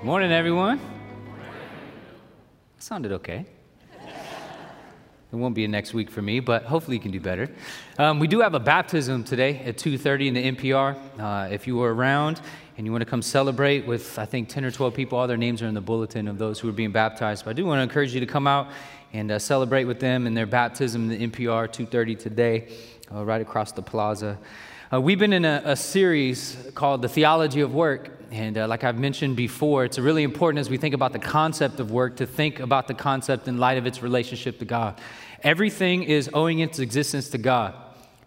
Good morning, everyone. Sounded okay. It won't be a next week for me, but hopefully you can do better. Um, we do have a baptism today at 2:30 in the MPR. Uh, if you were around and you want to come celebrate with, I think 10 or 12 people, all their names are in the bulletin of those who are being baptized. But I do want to encourage you to come out and uh, celebrate with them in their baptism in the MPR 2:30 today, uh, right across the plaza. Uh, we've been in a, a, series called The Theology of Work. And uh, like I've mentioned before, it's really important as we think about the concept of work to think about the concept in light of its relationship to God. Everything is owing its existence to God.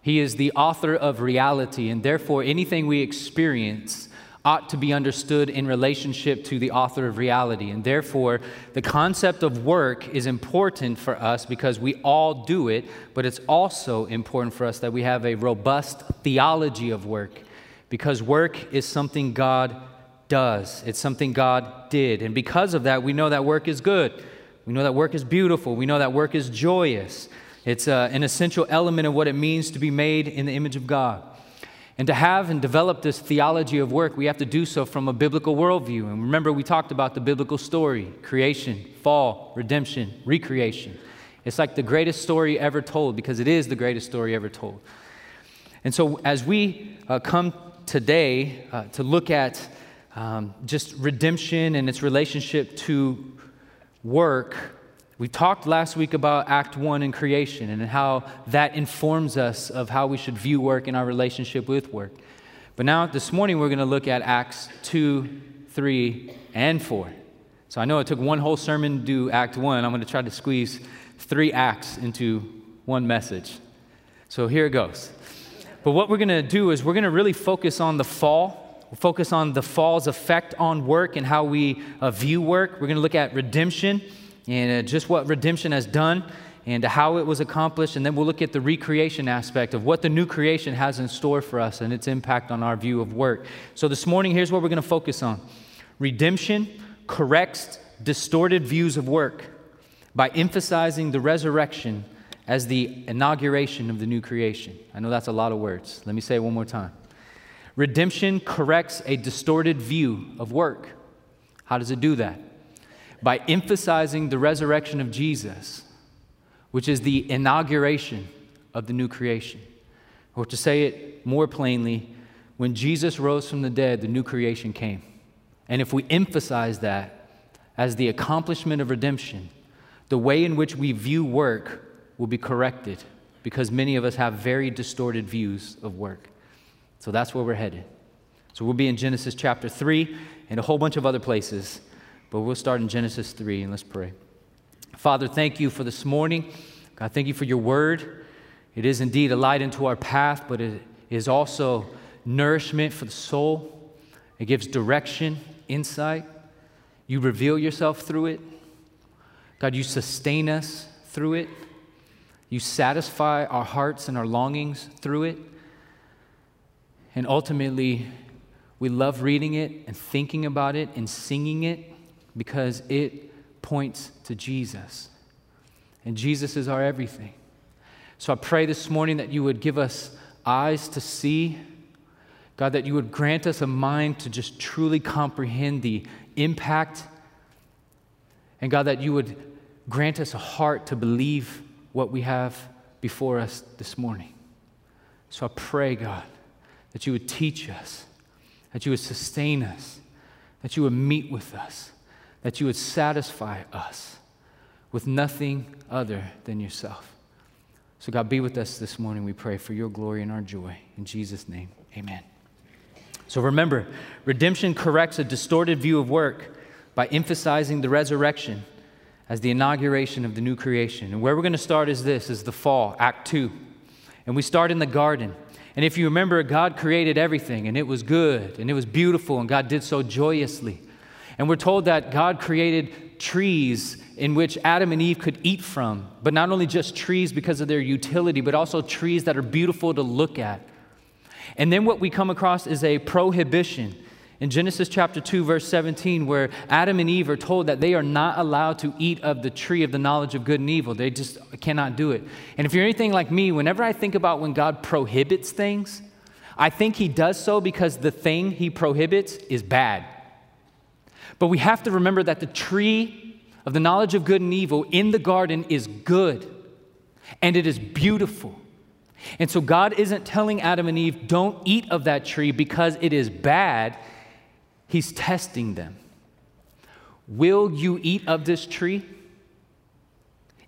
He is the author of reality, and therefore anything we experience ought to be understood in relationship to the author of reality. And therefore, the concept of work is important for us because we all do it, but it's also important for us that we have a robust theology of work because work is something God does, it's something God did. And because of that, we know that work is good. We know that work is beautiful. We know that work is joyous. It's uh, an essential element of what it means to be made in the image of God. And to have and develop this theology of work, we have to do so from a biblical worldview. And remember, we talked about the biblical story creation, fall, redemption, recreation. It's like the greatest story ever told because it is the greatest story ever told. And so, as we uh, come today uh, to look at um, just redemption and its relationship to work, we talked last week about Act One in creation and how that informs us of how we should view work in our relationship with work. But now, this morning, we're going to look at Acts 2, 3, and 4. So I know it took one whole sermon to do Act 1. I'm going to try to squeeze three acts into one message. So here it goes. But what we're going to do is we're going to really focus on the fall. We'll focus on the fall's effect on work and how we uh, view work. We're going to look at redemption and uh, just what redemption has done and how it was accomplished. And then we'll look at the recreation aspect of what the new creation has in store for us and its impact on our view of work. So this morning, here's what we're going to focus on redemption corrects distorted views of work by emphasizing the resurrection as the inauguration of the new creation. I know that's a lot of words. Let me say it one more time. Redemption corrects a distorted view of work. How does it do that? by emphasizing the resurrection of Jesus, which is the inauguration of the new creation. Or to say it more plainly, when Jesus rose from the dead, the new creation came. And if we emphasize that as the accomplishment of redemption, the way in which we view work will be corrected because many of us have very distorted views of work. So that's where we're headed. So we'll be in Genesis chapter 3 and a whole bunch of other places. But we'll start in Genesis 3 and let's pray. Father, thank you for this morning. God, thank you for your word. It is indeed a light into our path, but it is also nourishment for the soul. It gives direction, insight. You reveal yourself through it. God, you sustain us through it. You satisfy our hearts and our longings through it. And ultimately, we love reading it and thinking about it and singing it because it points to Jesus. And Jesus is our everything. So I pray this morning that you would give us eyes to see, God, that you would grant us a mind to just truly comprehend the impact, and God, that you would grant us a heart to believe what we have before us this morning. So I pray, God, that you would teach us, that you would sustain us, that you would meet with us that you would satisfy us with nothing other than yourself. So, God, be with us this morning, we pray, for your glory and our joy. In Jesus' name, amen. So, remember, redemption corrects a distorted view of work by emphasizing the resurrection as the inauguration of the new creation. And where we're going to start is this is the fall, Act 2. And we start in the garden. And if you remember, God created everything, and it was good, and it was beautiful, and God did so joyously. And we're told that God created trees in which Adam and Eve could eat from, but not only just trees because of their utility, but also trees that are beautiful to look at. And then what we come across is a prohibition in Genesis chapter 2, verse 17, where Adam and Eve are told that they are not allowed to eat of the tree of the knowledge of good and evil. They just cannot do it. And if you're anything like me, whenever I think about when God prohibits things, I think he does so because the thing he prohibits is bad. But we have to remember that the tree of the knowledge of good and evil in the garden is good and it is beautiful. And so God isn't telling Adam and Eve, don't eat of that tree because it is bad. He's testing them. Will you eat of this tree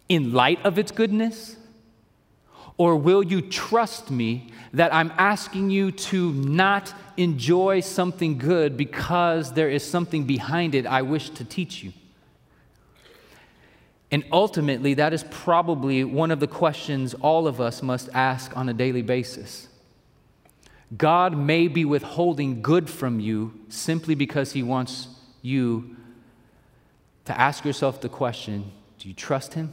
in light of its goodness? Or will you trust me that I'm asking you to not enjoy something good because there is something behind it I wish to teach you? And ultimately, that is probably one of the questions all of us must ask on a daily basis. God may be withholding good from you simply because He wants you to ask yourself the question do you trust Him?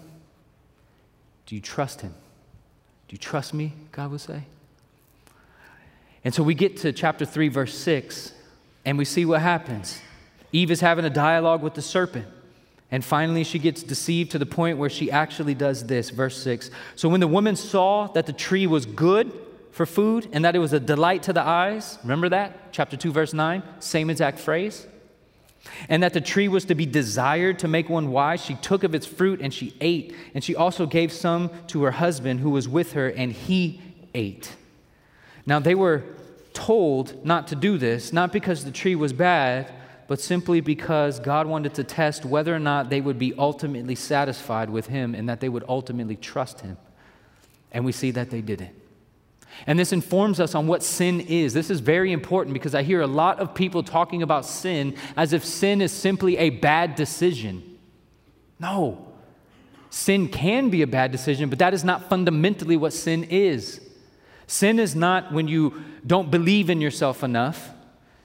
Do you trust Him? Do you trust me? God will say. And so we get to chapter 3, verse 6, and we see what happens. Eve is having a dialogue with the serpent. And finally, she gets deceived to the point where she actually does this. Verse 6. So when the woman saw that the tree was good for food and that it was a delight to the eyes, remember that? Chapter 2, verse 9, same exact phrase. And that the tree was to be desired to make one wise, she took of its fruit and she ate. And she also gave some to her husband who was with her, and he ate. Now they were told not to do this, not because the tree was bad but simply because God wanted to test whether or not they would be ultimately satisfied with Him and that they would ultimately trust Him. And we see that they didn't. And this informs us on what sin is. This is very important because I hear a lot of people talking about sin as if sin is simply a bad decision. No. Sin can be a bad decision, but that is not fundamentally what sin is. Sin is not when you don't believe in yourself enough.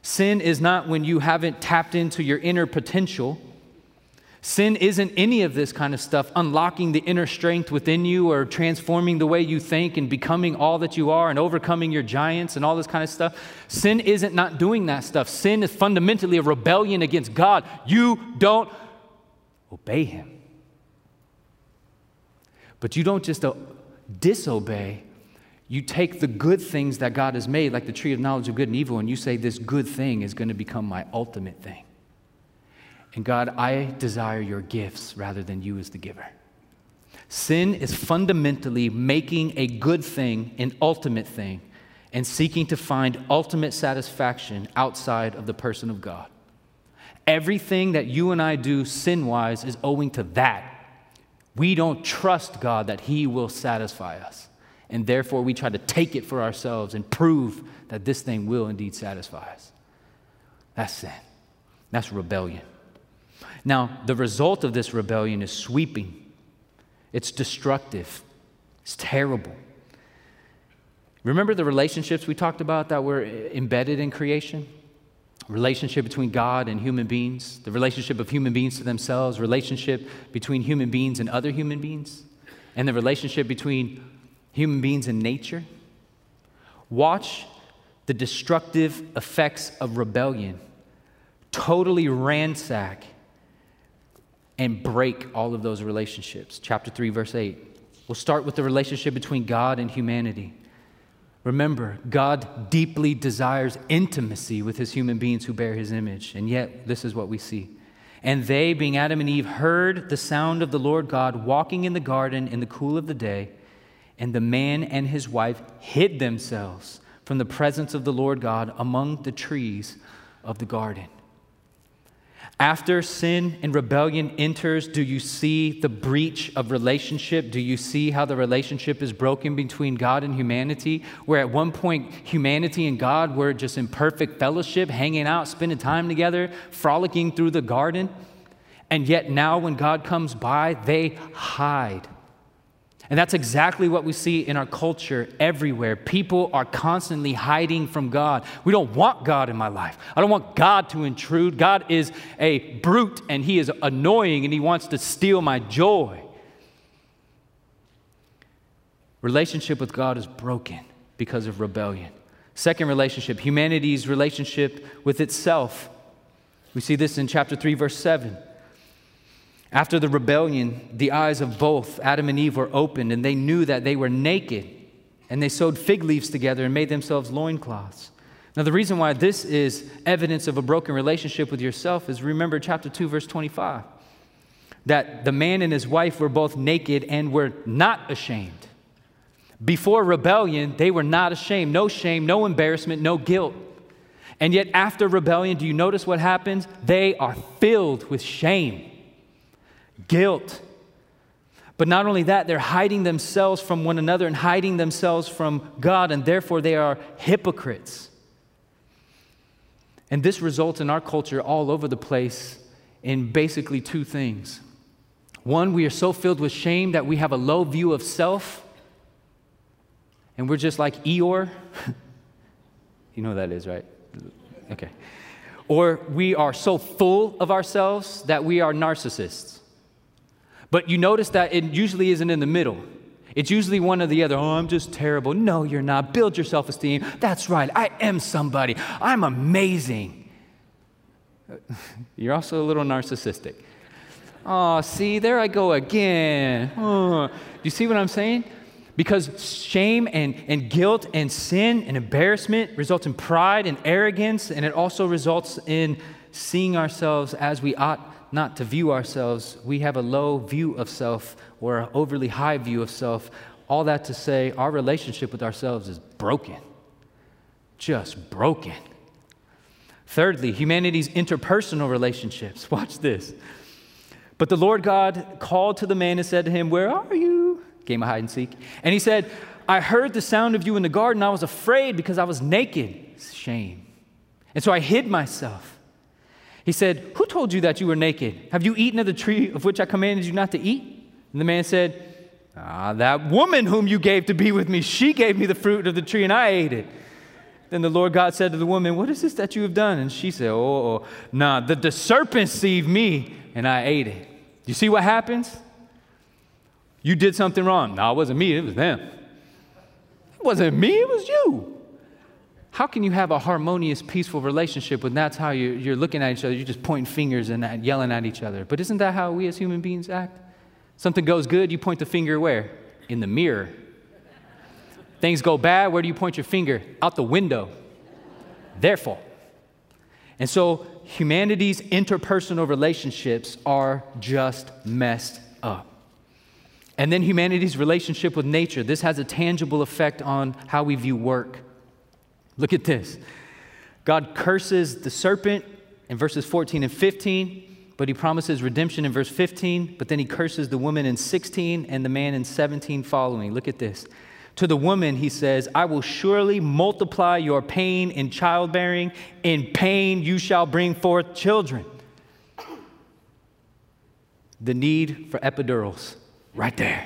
Sin is not when you haven't tapped into your inner potential. Sin isn't any of this kind of stuff, unlocking the inner strength within you or transforming the way you think and becoming all that you are and overcoming your giants and all this kind of stuff. Sin isn't not doing that stuff. Sin is fundamentally a rebellion against God. You don't obey Him. But you don't just disobey, you take the good things that God has made, like the tree of knowledge of good and evil, and you say, This good thing is going to become my ultimate thing. And God, I desire your gifts rather than you as the giver. Sin is fundamentally making a good thing an ultimate thing and seeking to find ultimate satisfaction outside of the person of God. Everything that you and I do sin wise is owing to that. We don't trust God that He will satisfy us and therefore we try to take it for ourselves and prove that this thing will indeed satisfy us. That's sin. That's rebellion. Now, the result of this rebellion is sweeping, it's destructive, it's terrible. Remember the relationships we talked about that were embedded in creation? Relationship between God and human beings, the relationship of human beings to themselves, relationship between human beings and other human beings, and the relationship between human beings and nature. Watch the destructive effects of rebellion totally ransack and break all of those relationships. Chapter 3, verse 8. We'll start with the relationship between God and humanity. Remember, God deeply desires intimacy with his human beings who bear his image, and yet this is what we see. And they, being Adam and Eve, heard the sound of the Lord God walking in the garden in the cool of the day. And the man and his wife hid themselves from the presence of the Lord God among the trees of the garden. After sin and rebellion enters, do you see the breach of relationship? Do you see how the relationship is broken between God and humanity? Where at one point, humanity and God were just in perfect fellowship, hanging out, spending time together, frolicking through the garden. And yet now, when God comes by, they hide and that's exactly what we see in our culture everywhere. People are constantly hiding from God. We don't want God in my life. I don't want God to intrude. God is a brute and he is annoying and he wants to steal my joy. Relationship with God is broken because of rebellion. Second relationship, humanity's relationship with itself. We see this in chapter 3, verse 7. After the rebellion, the eyes of both Adam and Eve were opened, and they knew that they were naked. And they sewed fig leaves together and made themselves loincloths. Now, the reason why this is evidence of a broken relationship with yourself is remember chapter 2, verse 25, that the man and his wife were both naked and were not ashamed. Before rebellion, they were not ashamed. No shame, no embarrassment, no guilt. And yet, after rebellion, do you notice what happens? They are filled with shame, guilt. But not only that, they're hiding themselves from one another and hiding themselves from God, and therefore they are hypocrites. And this results in our culture all over the place in basically two things. One, we are so filled with shame that we have a low view of self, and we're just like Eeyore. you know what that is, right? Okay. Or we are so full of ourselves that we are narcissists. But you notice that it usually isn't in the middle. It's usually one or the other. Oh, I'm just terrible. No, you're not. Build your self esteem. That's right. I am somebody. I'm amazing. You're also a little narcissistic. Oh, see, there I go again. Oh. You see what I'm saying? Because shame and, and guilt and sin and embarrassment results in pride and arrogance, and it also results in seeing ourselves as we ought not to view ourselves. We have a low view of self or an overly high view of self. All that to say, our relationship with ourselves is broken. Just broken. Thirdly, humanity's interpersonal relationships. Watch this. But the Lord God called to the man and said to him, Where are you? Game of hide and seek. And he said, I heard the sound of you in the garden. I was afraid because I was naked. Shame. And so I hid myself. He said, Who told you that you were naked? Have you eaten of the tree of which I commanded you not to eat? And the man said, Ah, that woman whom you gave to be with me, she gave me the fruit of the tree and I ate it. Then the Lord God said to the woman, What is this that you have done? And she said, Oh, oh nah, the, the serpent deceived me and I ate it. You see what happens? You did something wrong. No, it wasn't me, it was them. It wasn't me, it was you. How can you have a harmonious, peaceful relationship when that's how you're, you're looking at each other? You're just pointing fingers and yelling at each other. But isn't that how we as human beings act? Something goes good, you point the finger where? In the mirror. Things go bad, where do you point your finger? Out the window. Therefore. And so humanity's interpersonal relationships are just messed up. And then humanity's relationship with nature. This has a tangible effect on how we view work. Look at this. God curses the serpent in verses 14 and 15 but he promises redemption in verse 15, but then he curses the woman in 16 and the man in 17 following. Look at this. To the woman, he says, I will surely multiply your pain in childbearing. In pain, you shall bring forth children. The need for epidurals, right there.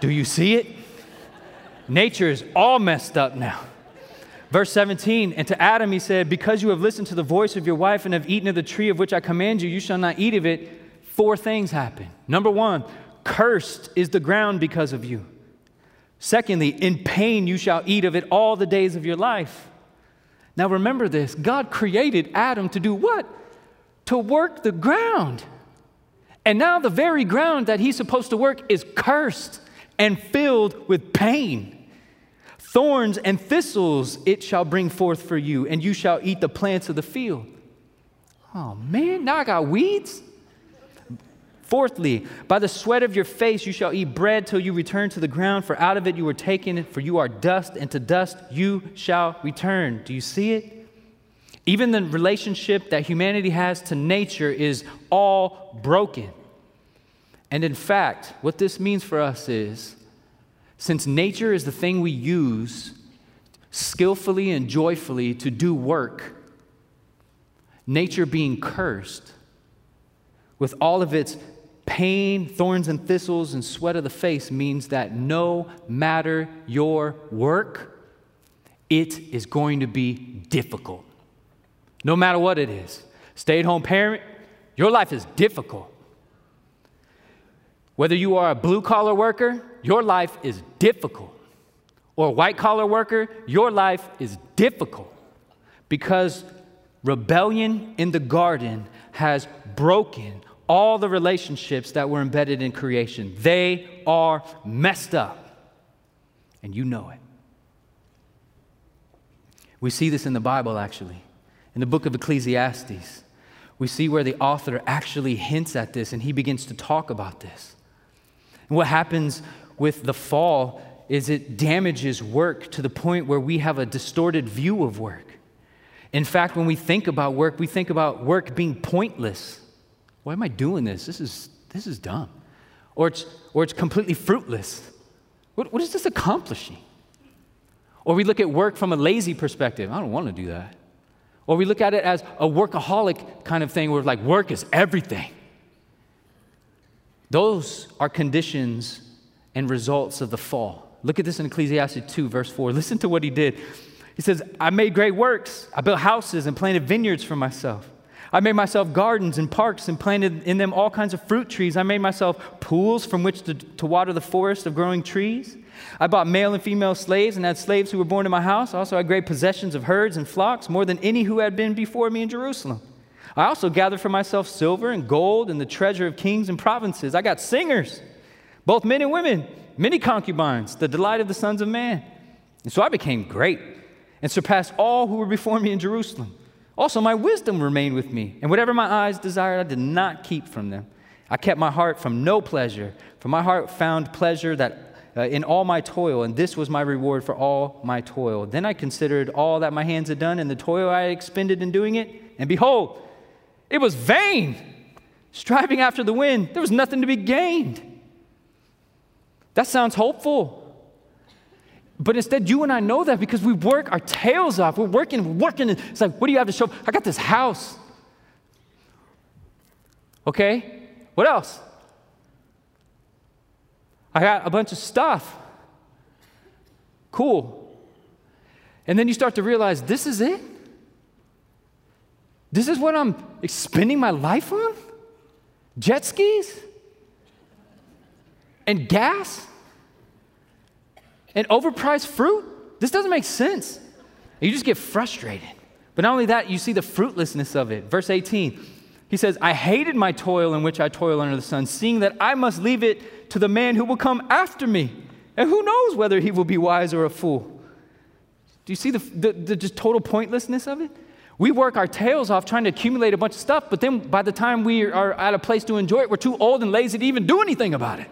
Do you see it? Nature is all messed up now. Verse 17, and to Adam he said, Because you have listened to the voice of your wife and have eaten of the tree of which I command you, you shall not eat of it. Four things happen. Number one, cursed is the ground because of you. Secondly, in pain you shall eat of it all the days of your life. Now remember this God created Adam to do what? To work the ground. And now the very ground that he's supposed to work is cursed and filled with pain. Thorns and thistles it shall bring forth for you, and you shall eat the plants of the field. Oh man, now I got weeds. Fourthly, by the sweat of your face you shall eat bread till you return to the ground, for out of it you were taken, for you are dust, and to dust you shall return. Do you see it? Even the relationship that humanity has to nature is all broken. And in fact, what this means for us is since nature is the thing we use skillfully and joyfully to do work, nature being cursed with all of its pain, thorns and thistles, and sweat of the face means that no matter your work, it is going to be difficult. No matter what it is. Stay at home parent, your life is difficult. Whether you are a blue collar worker, your life is difficult. Or a white collar worker, your life is difficult because rebellion in the garden has broken all the relationships that were embedded in creation. They are messed up, and you know it. We see this in the Bible, actually. In the book of Ecclesiastes, we see where the author actually hints at this and he begins to talk about this. What happens with the fall is it damages work to the point where we have a distorted view of work. In fact, when we think about work, we think about work being pointless. Why am I doing this? This is, this is dumb. Or it's, or it's completely fruitless. What, what is this accomplishing? Or we look at work from a lazy perspective. I don't want to do that. Or we look at it as a workaholic kind of thing where like work is everything. Those are conditions and results of the fall. Look at this in Ecclesiastes 2, verse 4. Listen to what he did. He says, I made great works. I built houses and planted vineyards for myself. I made myself gardens and parks and planted in them all kinds of fruit trees. I made myself pools from which to, to water the forest of growing trees. I bought male and female slaves and had slaves who were born in my house. Also, I had great possessions of herds and flocks, more than any who had been before me in Jerusalem. I also gathered for myself silver and gold and the treasure of kings and provinces. I got singers, both men and women, many concubines, the delight of the sons of man. And so I became great and surpassed all who were before me in Jerusalem. Also, my wisdom remained with me, and whatever my eyes desired, I did not keep from them. I kept my heart from no pleasure, for my heart found pleasure that uh, in all my toil, and this was my reward for all my toil. Then I considered all that my hands had done and the toil I had expended in doing it, and behold, it was vain. Striving after the wind, there was nothing to be gained. That sounds hopeful. But instead, you and I know that because we work our tails off. We're working, working. It's like, what do you have to show? I got this house. Okay? What else? I got a bunch of stuff. Cool. And then you start to realize this is it? This is what I'm spending my life on? Jet skis? And gas? And overpriced fruit? This doesn't make sense. And you just get frustrated. But not only that, you see the fruitlessness of it. Verse 18, he says, I hated my toil in which I toil under the sun, seeing that I must leave it to the man who will come after me. And who knows whether he will be wise or a fool? Do you see the, the, the just total pointlessness of it? We work our tails off trying to accumulate a bunch of stuff, but then by the time we are at a place to enjoy it, we're too old and lazy to even do anything about it.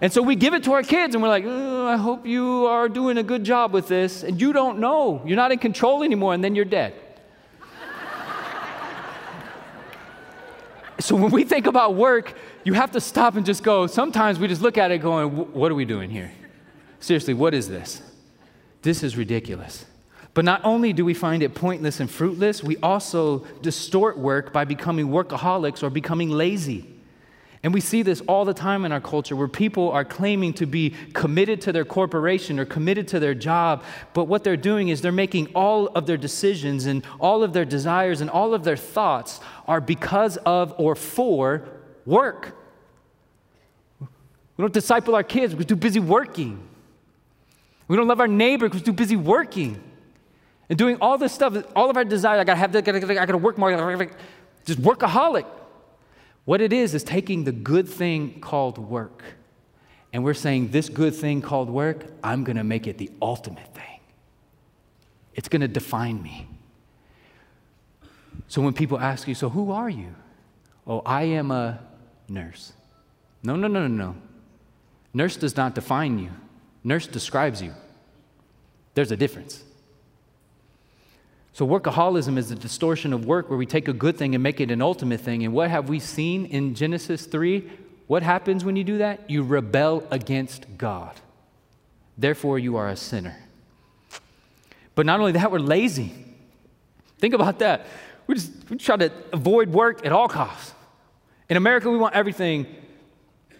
And so we give it to our kids and we're like, I hope you are doing a good job with this. And you don't know. You're not in control anymore, and then you're dead. so when we think about work, you have to stop and just go, sometimes we just look at it going, what are we doing here? Seriously, what is this? This is ridiculous. But not only do we find it pointless and fruitless, we also distort work by becoming workaholics or becoming lazy. And we see this all the time in our culture where people are claiming to be committed to their corporation or committed to their job, but what they're doing is they're making all of their decisions and all of their desires and all of their thoughts are because of or for work. We don't disciple our kids because we're too busy working. We don't love our neighbor because we're too busy working. And doing all this stuff, all of our desires, I gotta have, I gotta, I gotta work more, just workaholic. What it is, is taking the good thing called work, and we're saying, this good thing called work, I'm to make it the ultimate thing. It's to define me. So when people ask you, so who are you? Oh, I am a nurse. No, no, no, no, no. Nurse does not define you, nurse describes you. There's a difference. So, workaholism is the distortion of work where we take a good thing and make it an ultimate thing. And what have we seen in Genesis 3? What happens when you do that? You rebel against God. Therefore, you are a sinner. But not only that, we're lazy. Think about that. We just we try to avoid work at all costs. In America, we want everything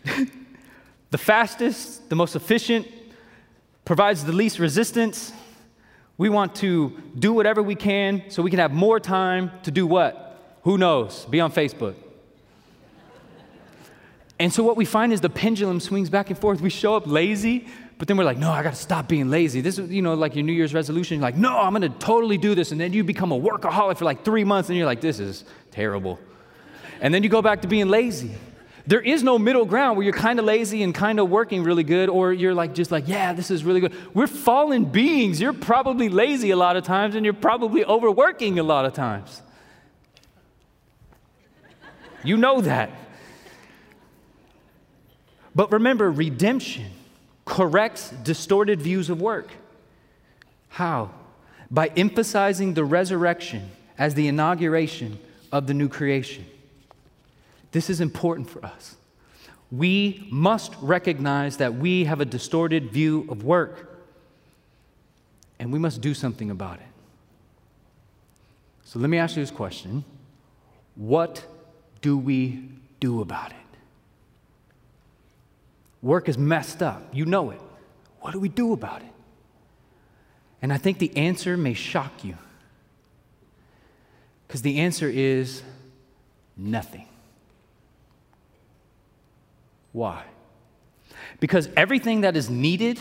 the fastest, the most efficient, provides the least resistance, we want to do whatever we can so we can have more time to do what? Who knows? Be on Facebook. And so what we find is the pendulum swings back and forth. We show up lazy, but then we're like, no, I got to stop being lazy. This is, you know, like your New Year's resolution. You're like, no, I'm to totally do this. And then you become a workaholic for like three months and you're like, this is terrible. And then you go back to being lazy. There is no middle ground where you're kind of lazy and kind of working really good, or you're like, just like, yeah, this is really good. We're fallen beings. You're probably lazy a lot of times, and you're probably overworking a lot of times. You know that. But remember, redemption corrects distorted views of work. How? By emphasizing the resurrection as the inauguration of the new creation. This is important for us. We must recognize that we have a distorted view of work, and we must do something about it. So let me ask you this question What do we do about it? Work is messed up. You know it. What do we do about it? And I think the answer may shock you. Because the answer is nothing. Why? Because everything that is needed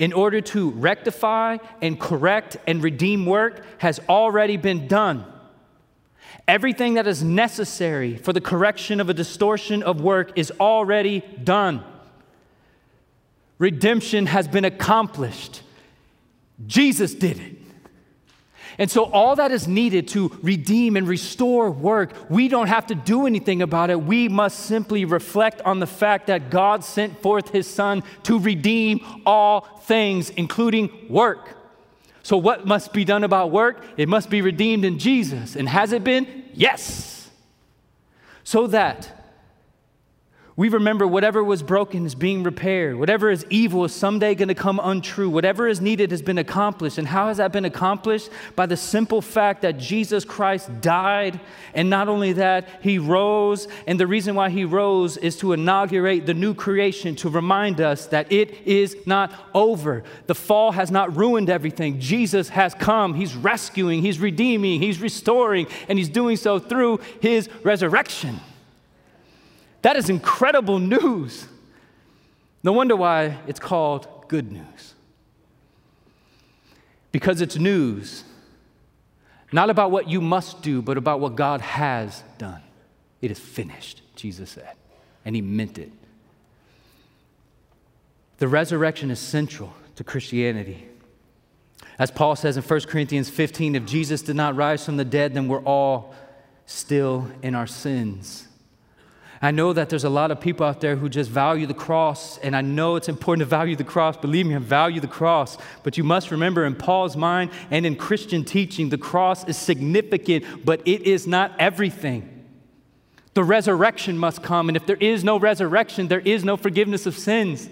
in order to rectify and correct and redeem work has already been done. Everything that is necessary for the correction of a distortion of work is already done. Redemption has been accomplished. Jesus did it. And so, all that is needed to redeem and restore work, we don't have to do anything about it. We must simply reflect on the fact that God sent forth his Son to redeem all things, including work. So, what must be done about work? It must be redeemed in Jesus. And has it been? Yes. So that we remember whatever was broken is being repaired. Whatever is evil is someday going to come untrue. Whatever is needed has been accomplished. And how has that been accomplished? By the simple fact that Jesus Christ died. And not only that, he rose. And the reason why he rose is to inaugurate the new creation, to remind us that it is not over. The fall has not ruined everything. Jesus has come. He's rescuing, he's redeeming, he's restoring, and he's doing so through his resurrection. That is incredible news. No wonder why it's called good news. Because it's news, not about what you must do, but about what God has done. It is finished, Jesus said, and he meant it. The resurrection is central to Christianity. As Paul says in 1 Corinthians 15, if Jesus did not rise from the dead, then we're all still in our sins. I know that there's a lot of people out there who just value the cross, and I know it's important to value the cross. Believe me, I value the cross. But you must remember, in Paul's mind and in Christian teaching, the cross is significant, but it is not everything. The resurrection must come, and if there is no resurrection, there is no forgiveness of sins.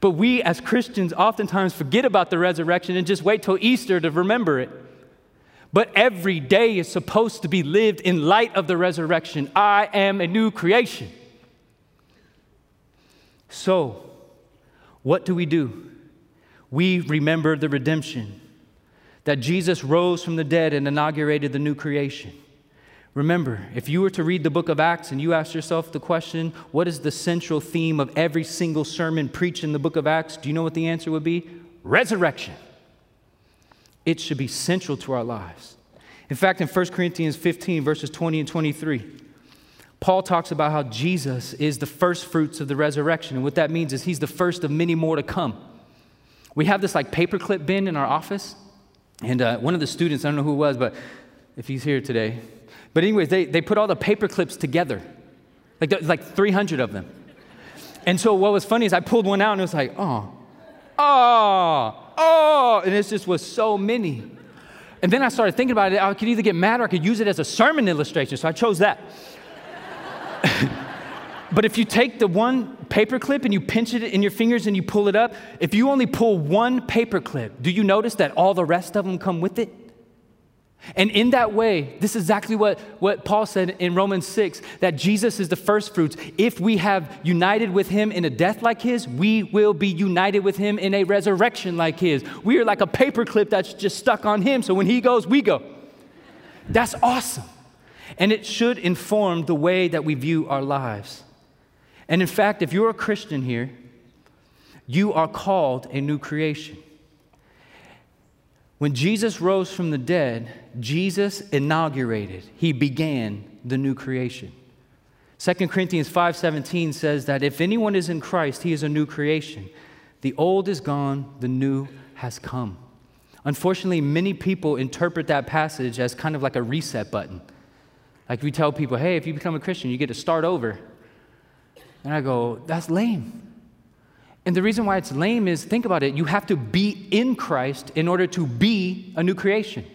But we as Christians oftentimes forget about the resurrection and just wait till Easter to remember it. But every day is supposed to be lived in light of the resurrection. I am a new creation. So, what do we do? We remember the redemption that Jesus rose from the dead and inaugurated the new creation. Remember, if you were to read the book of Acts and you ask yourself the question, what is the central theme of every single sermon preached in the book of Acts? Do you know what the answer would be? Resurrection. It should be central to our lives. In fact, in 1 Corinthians 15, verses 20 and 23, Paul talks about how Jesus is the first fruits of the resurrection. And what that means is he's the first of many more to come. We have this like paperclip bin in our office. And uh, one of the students, I don't know who it was, but if he's here today. But, anyways, they, they put all the paper clips together, like, like 300 of them. And so, what was funny is I pulled one out and it was like, oh, oh, oh, and it just was so many. And then I started thinking about it. I could either get mad or I could use it as a sermon illustration. So I chose that. but if you take the one paper clip and you pinch it in your fingers and you pull it up, if you only pull one paper clip, do you notice that all the rest of them come with it? And in that way, this is exactly what, what Paul said in Romans 6 that Jesus is the first fruits. If we have united with him in a death like his, we will be united with him in a resurrection like his. We are like a paperclip that's just stuck on him. So when he goes, we go. That's awesome. And it should inform the way that we view our lives. And in fact, if you're a Christian here, you are called a new creation. When Jesus rose from the dead, Jesus inaugurated, he began the new creation. 2 Corinthians 5:17 says that if anyone is in Christ, he is a new creation. The old is gone, the new has come. Unfortunately, many people interpret that passage as kind of like a reset button. Like we tell people, hey, if you become a Christian, you get to start over. And I go, that's lame. And the reason why it's lame is think about it, you have to be in Christ in order to be a new creation.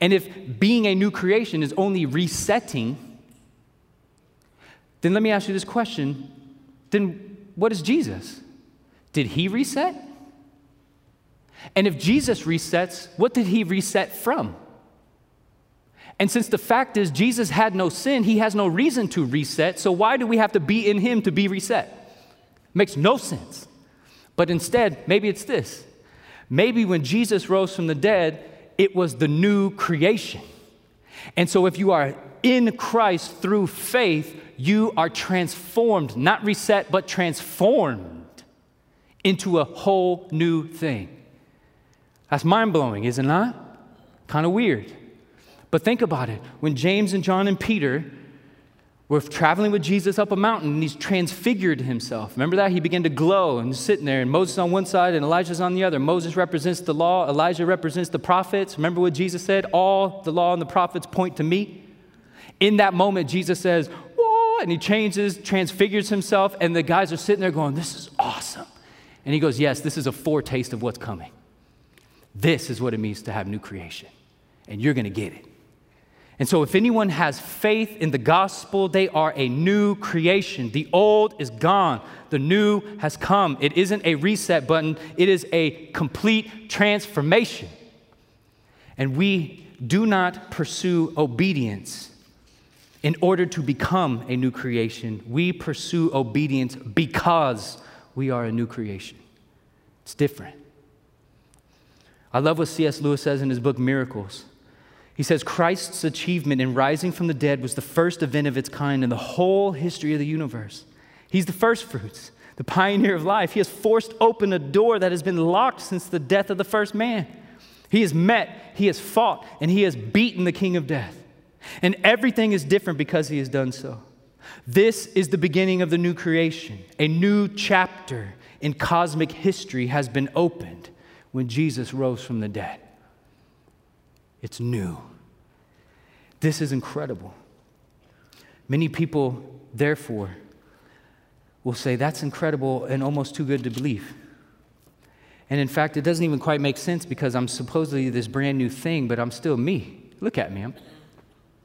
And if being a new creation is only resetting, then let me ask you this question then what is Jesus? Did he reset? And if Jesus resets, what did he reset from? And since the fact is Jesus had no sin, he has no reason to reset, so why do we have to be in him to be reset? Makes no sense. But instead, maybe it's this. Maybe when Jesus rose from the dead, it was the new creation. And so if you are in Christ through faith, you are transformed, not reset, but transformed into a whole new thing. That's mind blowing, is it not? Kind of weird. But think about it. When James and John and Peter were traveling with Jesus up a mountain and he's transfigured himself. Remember that? He began to glow and sitting there, and Moses on one side and Elijah's on the other. Moses represents the law, Elijah represents the prophets. Remember what Jesus said? All the law and the prophets point to me. In that moment, Jesus says, Whoa, and he changes, transfigures himself, and the guys are sitting there going, This is awesome. And he goes, Yes, this is a foretaste of what's coming. This is what it means to have new creation, and you're going to get it. And so, if anyone has faith in the gospel, they are a new creation. The old is gone, the new has come. It isn't a reset button, it is a complete transformation. And we do not pursue obedience in order to become a new creation, we pursue obedience because we are a new creation. It's different. I love what C.S. Lewis says in his book Miracles. He says Christ's achievement in rising from the dead was the first event of its kind in the whole history of the universe. He's the first fruits, the pioneer of life. He has forced open a door that has been locked since the death of the first man. He has met, he has fought, and he has beaten the king of death. And everything is different because he has done so. This is the beginning of the new creation. A new chapter in cosmic history has been opened when Jesus rose from the dead. It's new. This is incredible. Many people, therefore, will say, That's incredible and almost too good to believe. And in fact, it doesn't even quite make sense because I'm supposedly this brand new thing, but I'm still me. Look at me. I'm,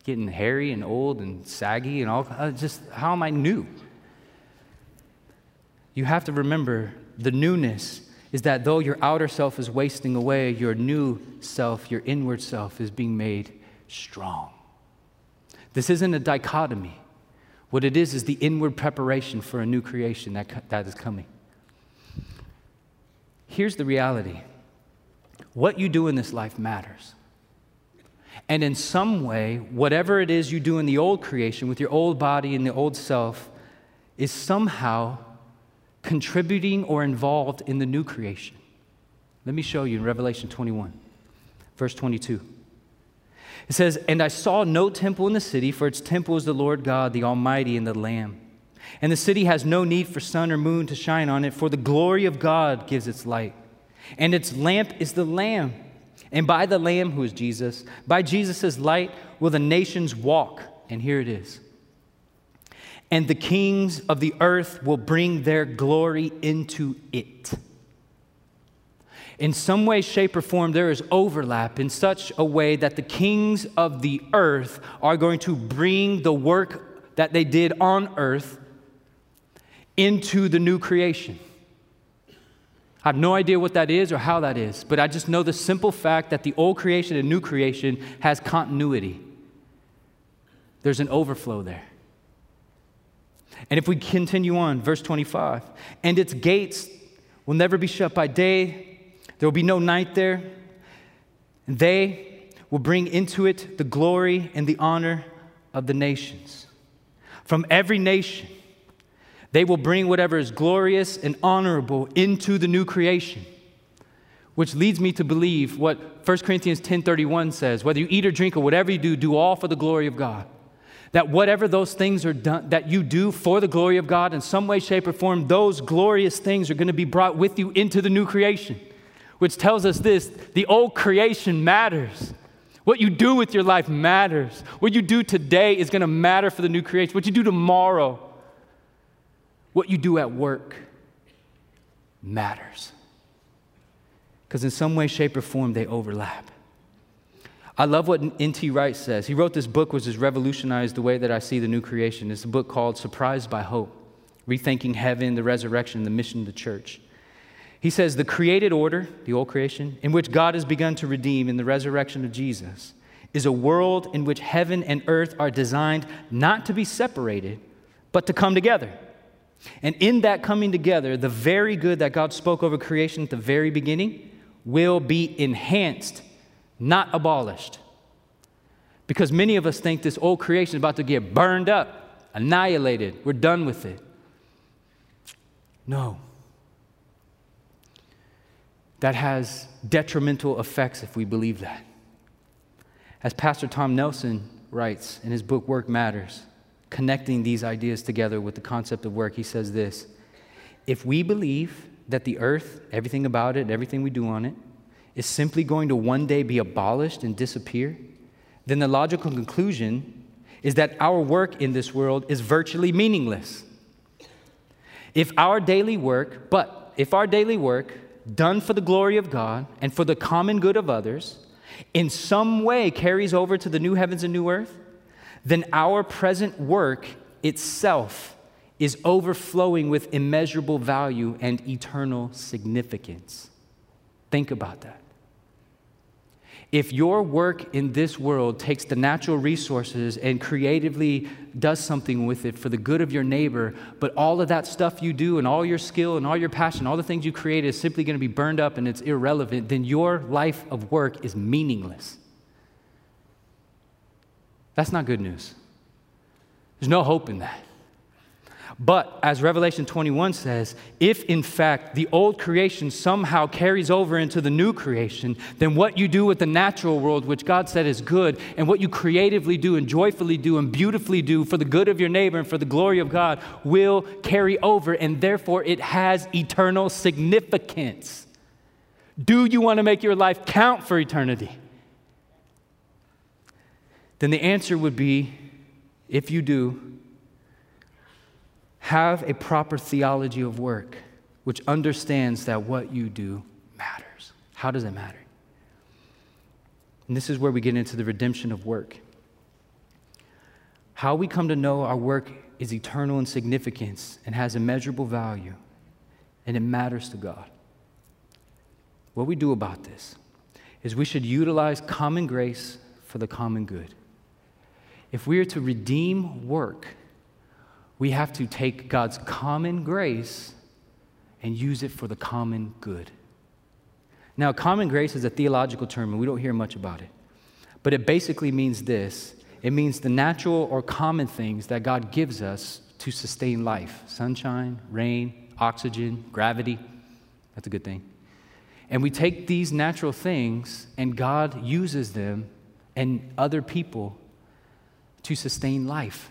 getting hairy and old and saggy and all. Uh, just how am I new? You have to remember the newness is that though your outer self is wasting away, your new self, your inward self, is being made strong. This isn't a dichotomy. What it is is the inward preparation for a new creation that, that is coming. Here's the reality what you do in this life matters. And in some way, whatever it is you do in the old creation with your old body and the old self is somehow contributing or involved in the new creation. Let me show you in Revelation 21, verse 22. It says, And I saw no temple in the city, for its temple is the Lord God, the Almighty, and the Lamb. And the city has no need for sun or moon to shine on it, for the glory of God gives its light. And its lamp is the Lamb. And by the Lamb, who is Jesus, by Jesus' light, will the nations walk. And here it is. And the kings of the earth will bring their glory into it. In some way, shape, or form, there is overlap in such a way that the kings of the earth are going to bring the work that they did on earth into the new creation. I have no idea what that is or how that is, but I just know the simple fact that the old creation and new creation has continuity. There's an overflow there. And if we continue on, verse 25, and its gates will never be shut by day, there will be no night there. And they will bring into it the glory and the honor of the nations. From every nation, they will bring whatever is glorious and honorable into the new creation. Which leads me to believe what 1 Corinthians 10:31 says, whether you eat or drink or whatever you do, do all for the glory of God. That whatever those things are done that you do for the glory of God in some way shape or form those glorious things are going to be brought with you into the new creation which tells us this the old creation matters. What you do with your life matters. What you do today is going to matter for the new creation. What you do tomorrow what you do at work matters. Because in some way shape or form they overlap I love what N.T. Wright says. He wrote this book, which has revolutionized the way that I see the new creation. It's a book called Surprised by Hope Rethinking Heaven, the Resurrection, the Mission of the Church. He says, The created order, the old creation, in which God has begun to redeem in the resurrection of Jesus, is a world in which heaven and earth are designed not to be separated, but to come together. And in that coming together, the very good that God spoke over creation at the very beginning will be enhanced not abolished. Because many of us think this old creation is about to get burned up, annihilated. We're done with it. No. That has detrimental effects if we believe that. As Pastor Tom Nelson writes in his book, Work Matters, connecting these ideas together with the concept of work, he says this If we believe that the earth, everything about it, everything we do on it, is simply going to one day be abolished and disappear, then the logical conclusion is that our work in this world is virtually meaningless. If our daily work, but if our daily work, done for the glory of God and for the common good of others, in some way carries over to the new heavens and new earth, then our present work itself is overflowing with immeasurable value and eternal significance. Think about that. If your work in this world takes the natural resources and creatively does something with it for the good of your neighbor, but all of that stuff you do and all your skill and all your passion, all the things you create is simply going to be burned up and it's irrelevant, then your life of work is meaningless. That's not good news. There's no hope in that. But as Revelation 21 says, if in fact the old creation somehow carries over into the new creation, then what you do with the natural world, which God said is good, and what you creatively do and joyfully do and beautifully do for the good of your neighbor and for the glory of God will carry over, and therefore it has eternal significance. Do you want to make your life count for eternity? Then the answer would be if you do, have a proper theology of work which understands that what you do matters. How does it matter? And this is where we get into the redemption of work. How we come to know our work is eternal in significance and has immeasurable value, and it matters to God. What we do about this is we should utilize common grace for the common good. If we are to redeem work, we have to take God's common grace and use it for the common good. Now, common grace is a theological term, and we don't hear much about it. But it basically means this it means the natural or common things that God gives us to sustain life sunshine, rain, oxygen, gravity. That's a good thing. And we take these natural things, and God uses them and other people to sustain life.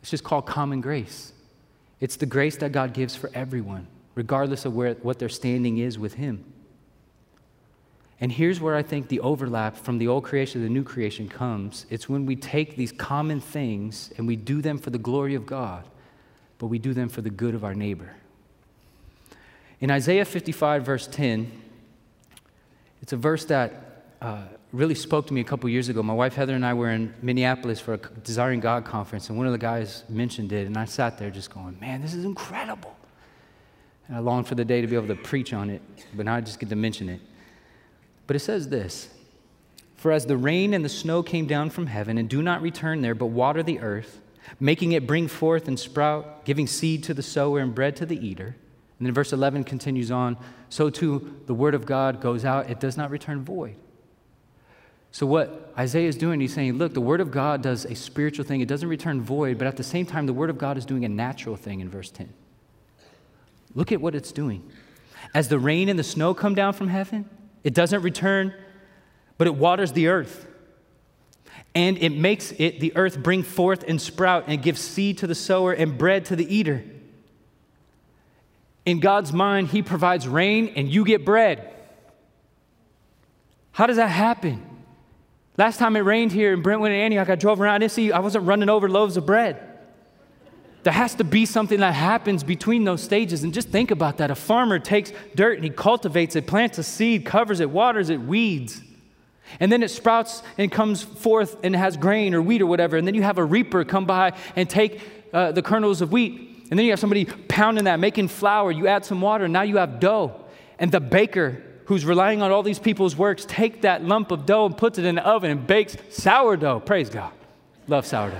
It's just called common grace. It's the grace that God gives for everyone, regardless of where, what their standing is with Him. And here's where I think the overlap from the old creation to the new creation comes. It's when we take these common things and we do them for the glory of God, but we do them for the good of our neighbor. In Isaiah 55, verse 10, it's a verse that uh, really spoke to me a couple years ago. My wife Heather and I were in Minneapolis for a Desiring God conference, and one of the guys mentioned it, and I sat there just going, Man, this is incredible. And I longed for the day to be able to preach on it, but now I just get to mention it. But it says this For as the rain and the snow came down from heaven and do not return there, but water the earth, making it bring forth and sprout, giving seed to the sower and bread to the eater. And then verse 11 continues on so too the word of God goes out, it does not return void so, what Isaiah is doing, he's saying, look, the Word of God does a spiritual thing. It doesn't return void, but at the same time, the Word of God is doing a natural thing in verse 10. Look at what it's doing. As the rain and the snow come down from heaven, it doesn't return, but it waters the earth. and it makes it the earth bring forth and sprout and give seed to the sower and bread to the eater. In God's mind, He provides rain and you get bread. How does that happen? Last time it rained here in Brentwood and Antioch, I drove around. I didn't see, I wasn't running over loaves of bread. There has to be something that happens between those stages. And just think about that. A farmer takes dirt and he cultivates it, plants a seed, covers it, waters it, weeds. And then it sprouts and comes forth and has grain or wheat or whatever. And then you have a reaper come by and take uh, the kernels of wheat. And then you have somebody pounding that, making flour. You add some water, and now you have dough. And the baker, who's relying on all these people's works, take that lump of dough and puts it in the oven and bakes sourdough. Praise God. Love sourdough.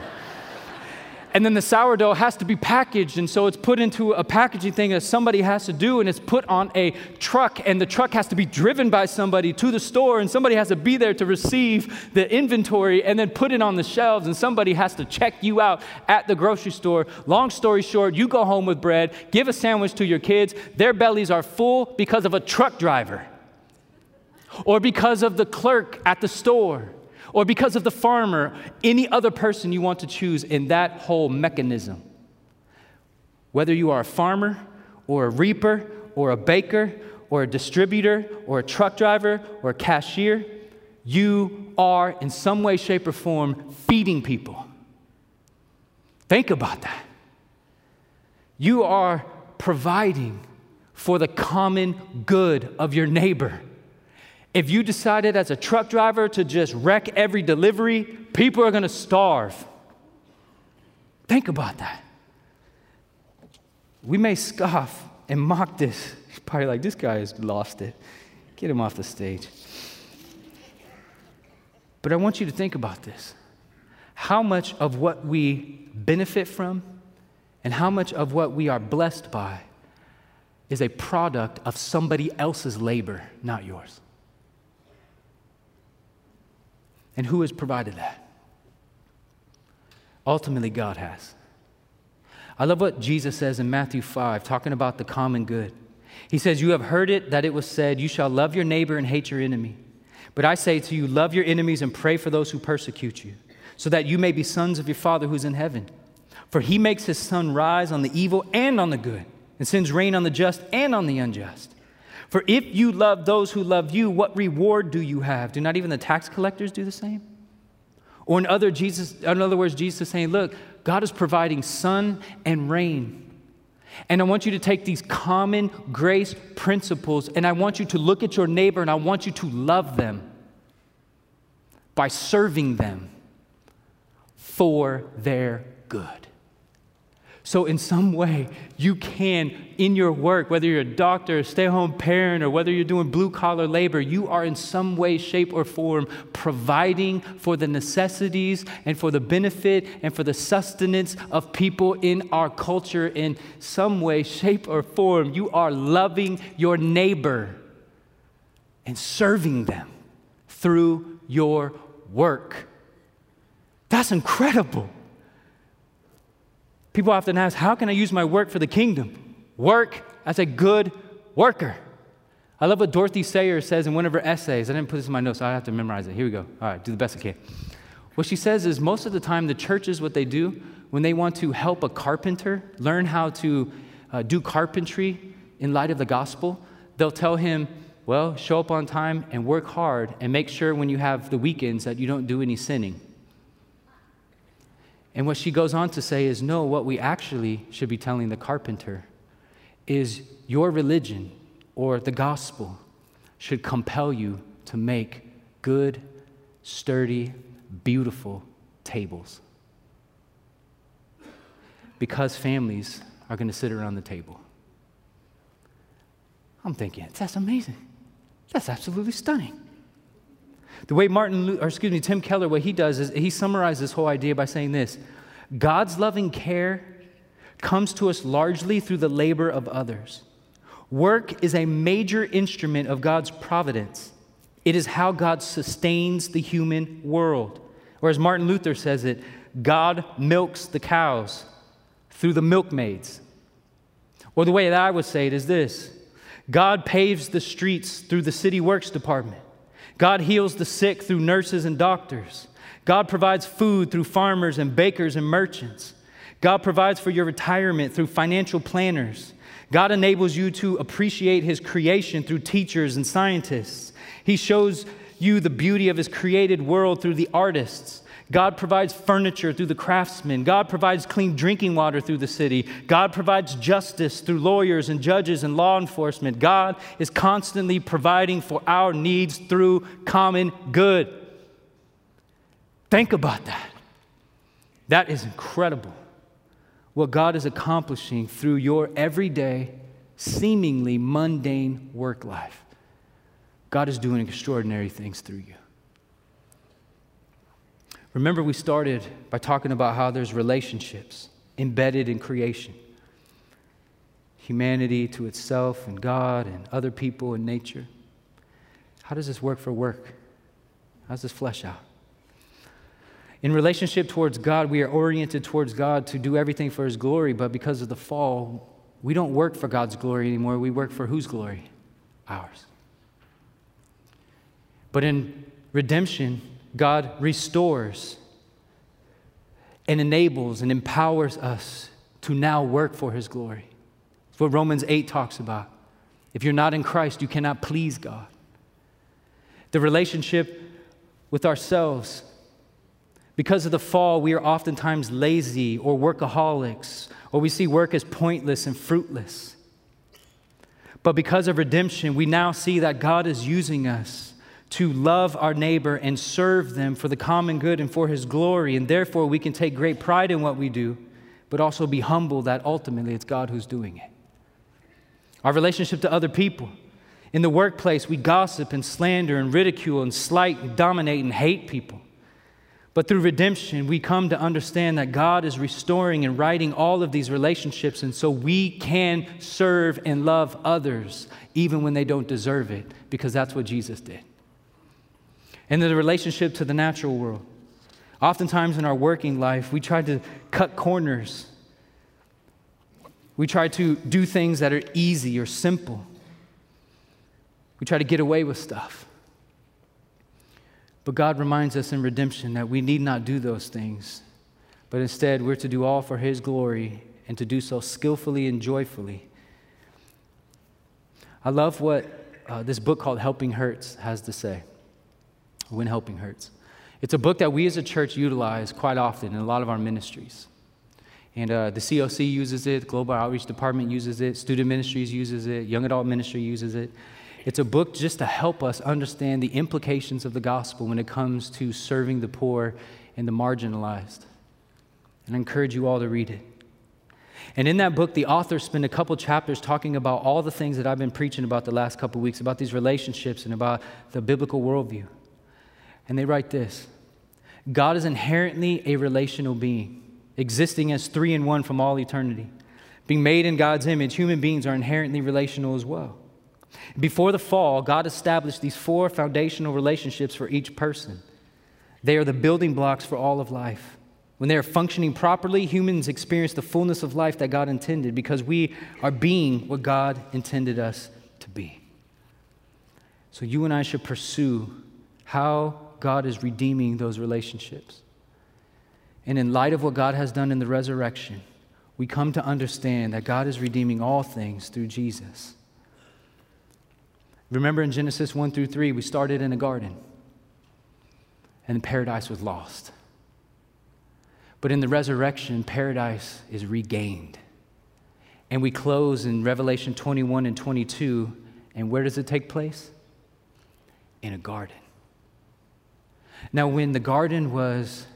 And then the sourdough has to be packaged, and so it's put into a packaging thing that somebody has to do, and it's put on a truck, and the truck has to be driven by somebody to the store, and somebody has to be there to receive the inventory and then put it on the shelves, and somebody has to check you out at the grocery store. Long story short, you go home with bread, give a sandwich to your kids, their bellies are full because of a truck driver or because of the clerk at the store or because of the farmer, any other person you want to choose in that whole mechanism. Whether you are a farmer or a reaper or a baker or a distributor or a truck driver or a cashier, you are in some way, shape, or form feeding people. Think about that. You are providing for the common good of your neighbor. If you decided as a truck driver to just wreck every delivery, people are going to starve. Think about that. We may scoff and mock this. He's probably like, this guy has lost it. Get him off the stage. But I want you to think about this. How much of what we benefit from and how much of what we are blessed by is a product of somebody else's labor, not yours? And who has provided that? Ultimately, God has. I love what Jesus says in Matthew 5, talking about the common good. He says, You have heard it that it was said, You shall love your neighbor and hate your enemy. But I say to you, love your enemies and pray for those who persecute you, so that you may be sons of your Father who's in heaven. For he makes his sun rise on the evil and on the good, and sends rain on the just and on the unjust. For if you love those who love you, what reward do you have? Do not even the tax collectors do the same? Or in other, Jesus, in other words, Jesus is saying, look, God is providing sun and rain. And I want you to take these common grace principles and I want you to look at your neighbor and I want you to love them by serving them for their good. So, in some way, you can, in your work, whether you're a doctor, a stay home parent, or whether you're doing blue collar labor, you are in some way, shape, or form providing for the necessities and for the benefit and for the sustenance of people in our culture in some way, shape, or form. You are loving your neighbor and serving them through your work. That's incredible. People often ask, How can I use my work for the kingdom? Work as a good worker. I love what Dorothy Sayers says in one of her essays. I didn't put this in my notes, so I have to memorize it. Here we go. All right, do the best I can. What she says is most of the time, the churches, what they do when they want to help a carpenter learn how to uh, do carpentry in light of the gospel, they'll tell him, well, show up on time and work hard and make sure when you have the weekends that you don't do any sinning. And what she goes on to say is no, what we actually should be telling the carpenter is your religion or the gospel should compel you to make good, sturdy, beautiful tables. Because families are going to sit around the table. I'm thinking, that's amazing. That's absolutely stunning. The way Martin, or excuse me, Tim Keller, what he does is he summarizes this whole idea by saying this God's loving care comes to us largely through the labor of others. Work is a major instrument of God's providence. It is how God sustains the human world. Or as Martin Luther says it, God milks the cows through the milkmaids. Or the way that I would say it is this God paves the streets through the city works department. God heals the sick through nurses and doctors. God provides food through farmers and bakers and merchants. God provides for your retirement through financial planners. God enables you to appreciate His creation through teachers and scientists. He shows you the beauty of His created world through the artists. God provides furniture through the craftsmen. God provides clean drinking water through the city. God provides justice through lawyers and judges and law enforcement. God is constantly providing for our needs through common good. Think about that. That is incredible. What God is accomplishing through your everyday, seemingly mundane work life. God is doing extraordinary things through you. Remember, we started by talking about how there's relationships embedded in creation humanity to itself and God and other people and nature. How does this work for work? How does this flesh out? In relationship towards God, we are oriented towards God to do everything for His glory, but because of the fall, we don't work for God's glory anymore. We work for whose glory? Ours. But in redemption, God restores and enables and empowers us to now work for His glory. It's what Romans 8 talks about. If you're not in Christ, you cannot please God. The relationship with ourselves because of the fall, we are oftentimes lazy or workaholics, or we see work as pointless and fruitless. But because of redemption, we now see that God is using us to love our neighbor and serve them for the common good and for his glory. And therefore, we can take great pride in what we do, but also be humble that ultimately it's God who's doing it. Our relationship to other people. In the workplace, we gossip and slander and ridicule and slight and dominate and hate people. But through redemption, we come to understand that God is restoring and righting all of these relationships, and so we can serve and love others even when they don't deserve it, because that's what Jesus did. And the relationship to the natural world. Oftentimes in our working life, we try to cut corners. We try to do things that are easy or simple. We try to get away with stuff. But God reminds us in redemption that we need not do those things, but instead we're to do all for His glory and to do so skillfully and joyfully. I love what uh, this book called Helping Hurts has to say. When Helping Hurts. It's a book that we as a church utilize quite often in a lot of our ministries. And uh, the COC uses it, Global Outreach Department uses it, Student Ministries uses it, Young Adult Ministry uses it. It's a book just to help us understand the implications of the gospel when it comes to serving the poor and the marginalized. And I encourage you all to read it. And in that book, the author spent a couple chapters talking about all the things that I've been preaching about the last couple weeks, about these relationships and about the biblical worldview. And they write this God is inherently a relational being, existing as three in one from all eternity. Being made in God's image, human beings are inherently relational as well. Before the fall, God established these four foundational relationships for each person. They are the building blocks for all of life. When they are functioning properly, humans experience the fullness of life that God intended because we are being what God intended us to be. So you and I should pursue how God is redeeming those relationships. And in light of what God has done in the resurrection, we come to understand that God is redeeming all things through Jesus. Remember in Genesis 1 through 3, we started in a garden and paradise was lost. But in the resurrection, paradise is regained. And we close in Revelation 21 and 22. And where does it take place? In a garden. Now, when the garden was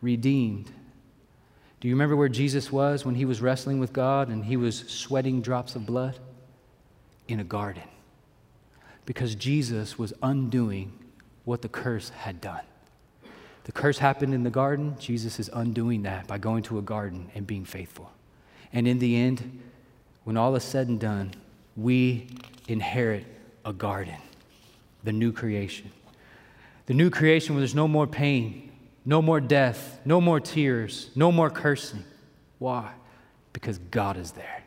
redeemed, do you remember where Jesus was when he was wrestling with God and he was sweating drops of blood? In a garden because Jesus was undoing what the curse had done. The curse happened in the garden. Jesus is undoing that by going to a garden and being faithful. And in the end, when all is said and done, we inherit a garden, the new creation. The new creation where there's no more pain, no more death, no more tears, no more cursing. Why? Because God is there.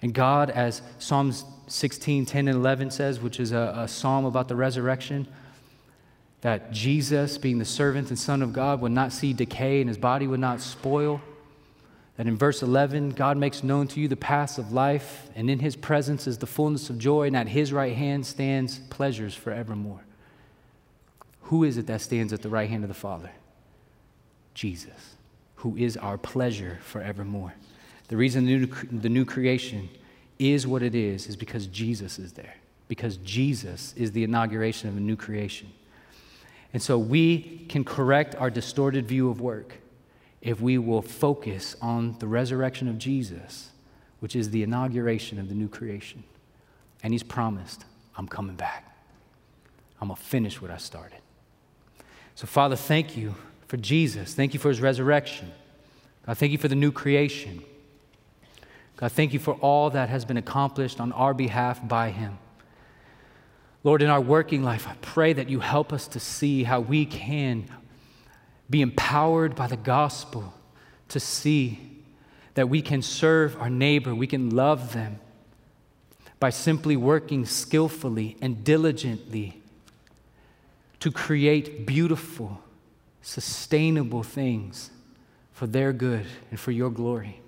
And God, as Psalms 16, 10, and 11 says, which is a, a psalm about the resurrection, that Jesus, being the servant and Son of God, would not see decay and his body would not spoil. That in verse 11, God makes known to you the paths of life, and in his presence is the fullness of joy, and at his right hand stands pleasures forevermore. Who is it that stands at the right hand of the Father? Jesus, who is our pleasure forevermore. The reason the new, the new creation is what it is is because Jesus is there, because Jesus is the inauguration of a new creation. And so we can correct our distorted view of work if we will focus on the resurrection of Jesus, which is the inauguration of the new creation. And He's promised, I'm coming back. I'm going to finish what I started. So, Father, thank you for Jesus. Thank you for His resurrection. God, thank you for the new creation. God, thank you for all that has been accomplished on our behalf by Him. Lord, in our working life, I pray that you help us to see how we can be empowered by the gospel to see that we can serve our neighbor, we can love them by simply working skillfully and diligently to create beautiful, sustainable things for their good and for your glory.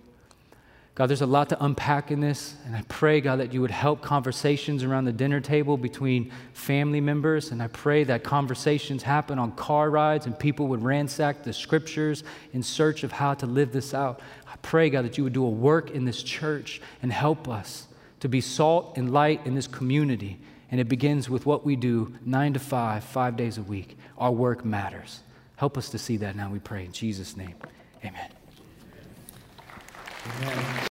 God, there's a lot to unpack in this, and I pray, God, that you would help conversations around the dinner table between family members, and I pray that conversations happen on car rides and people would ransack the scriptures in search of how to live this out. I pray, God, that you would do a work in this church and help us to be salt and light in this community. And it begins with what we do nine to five, five days a week. Our work matters. Help us to see that now, we pray. In Jesus' name, amen. Amen.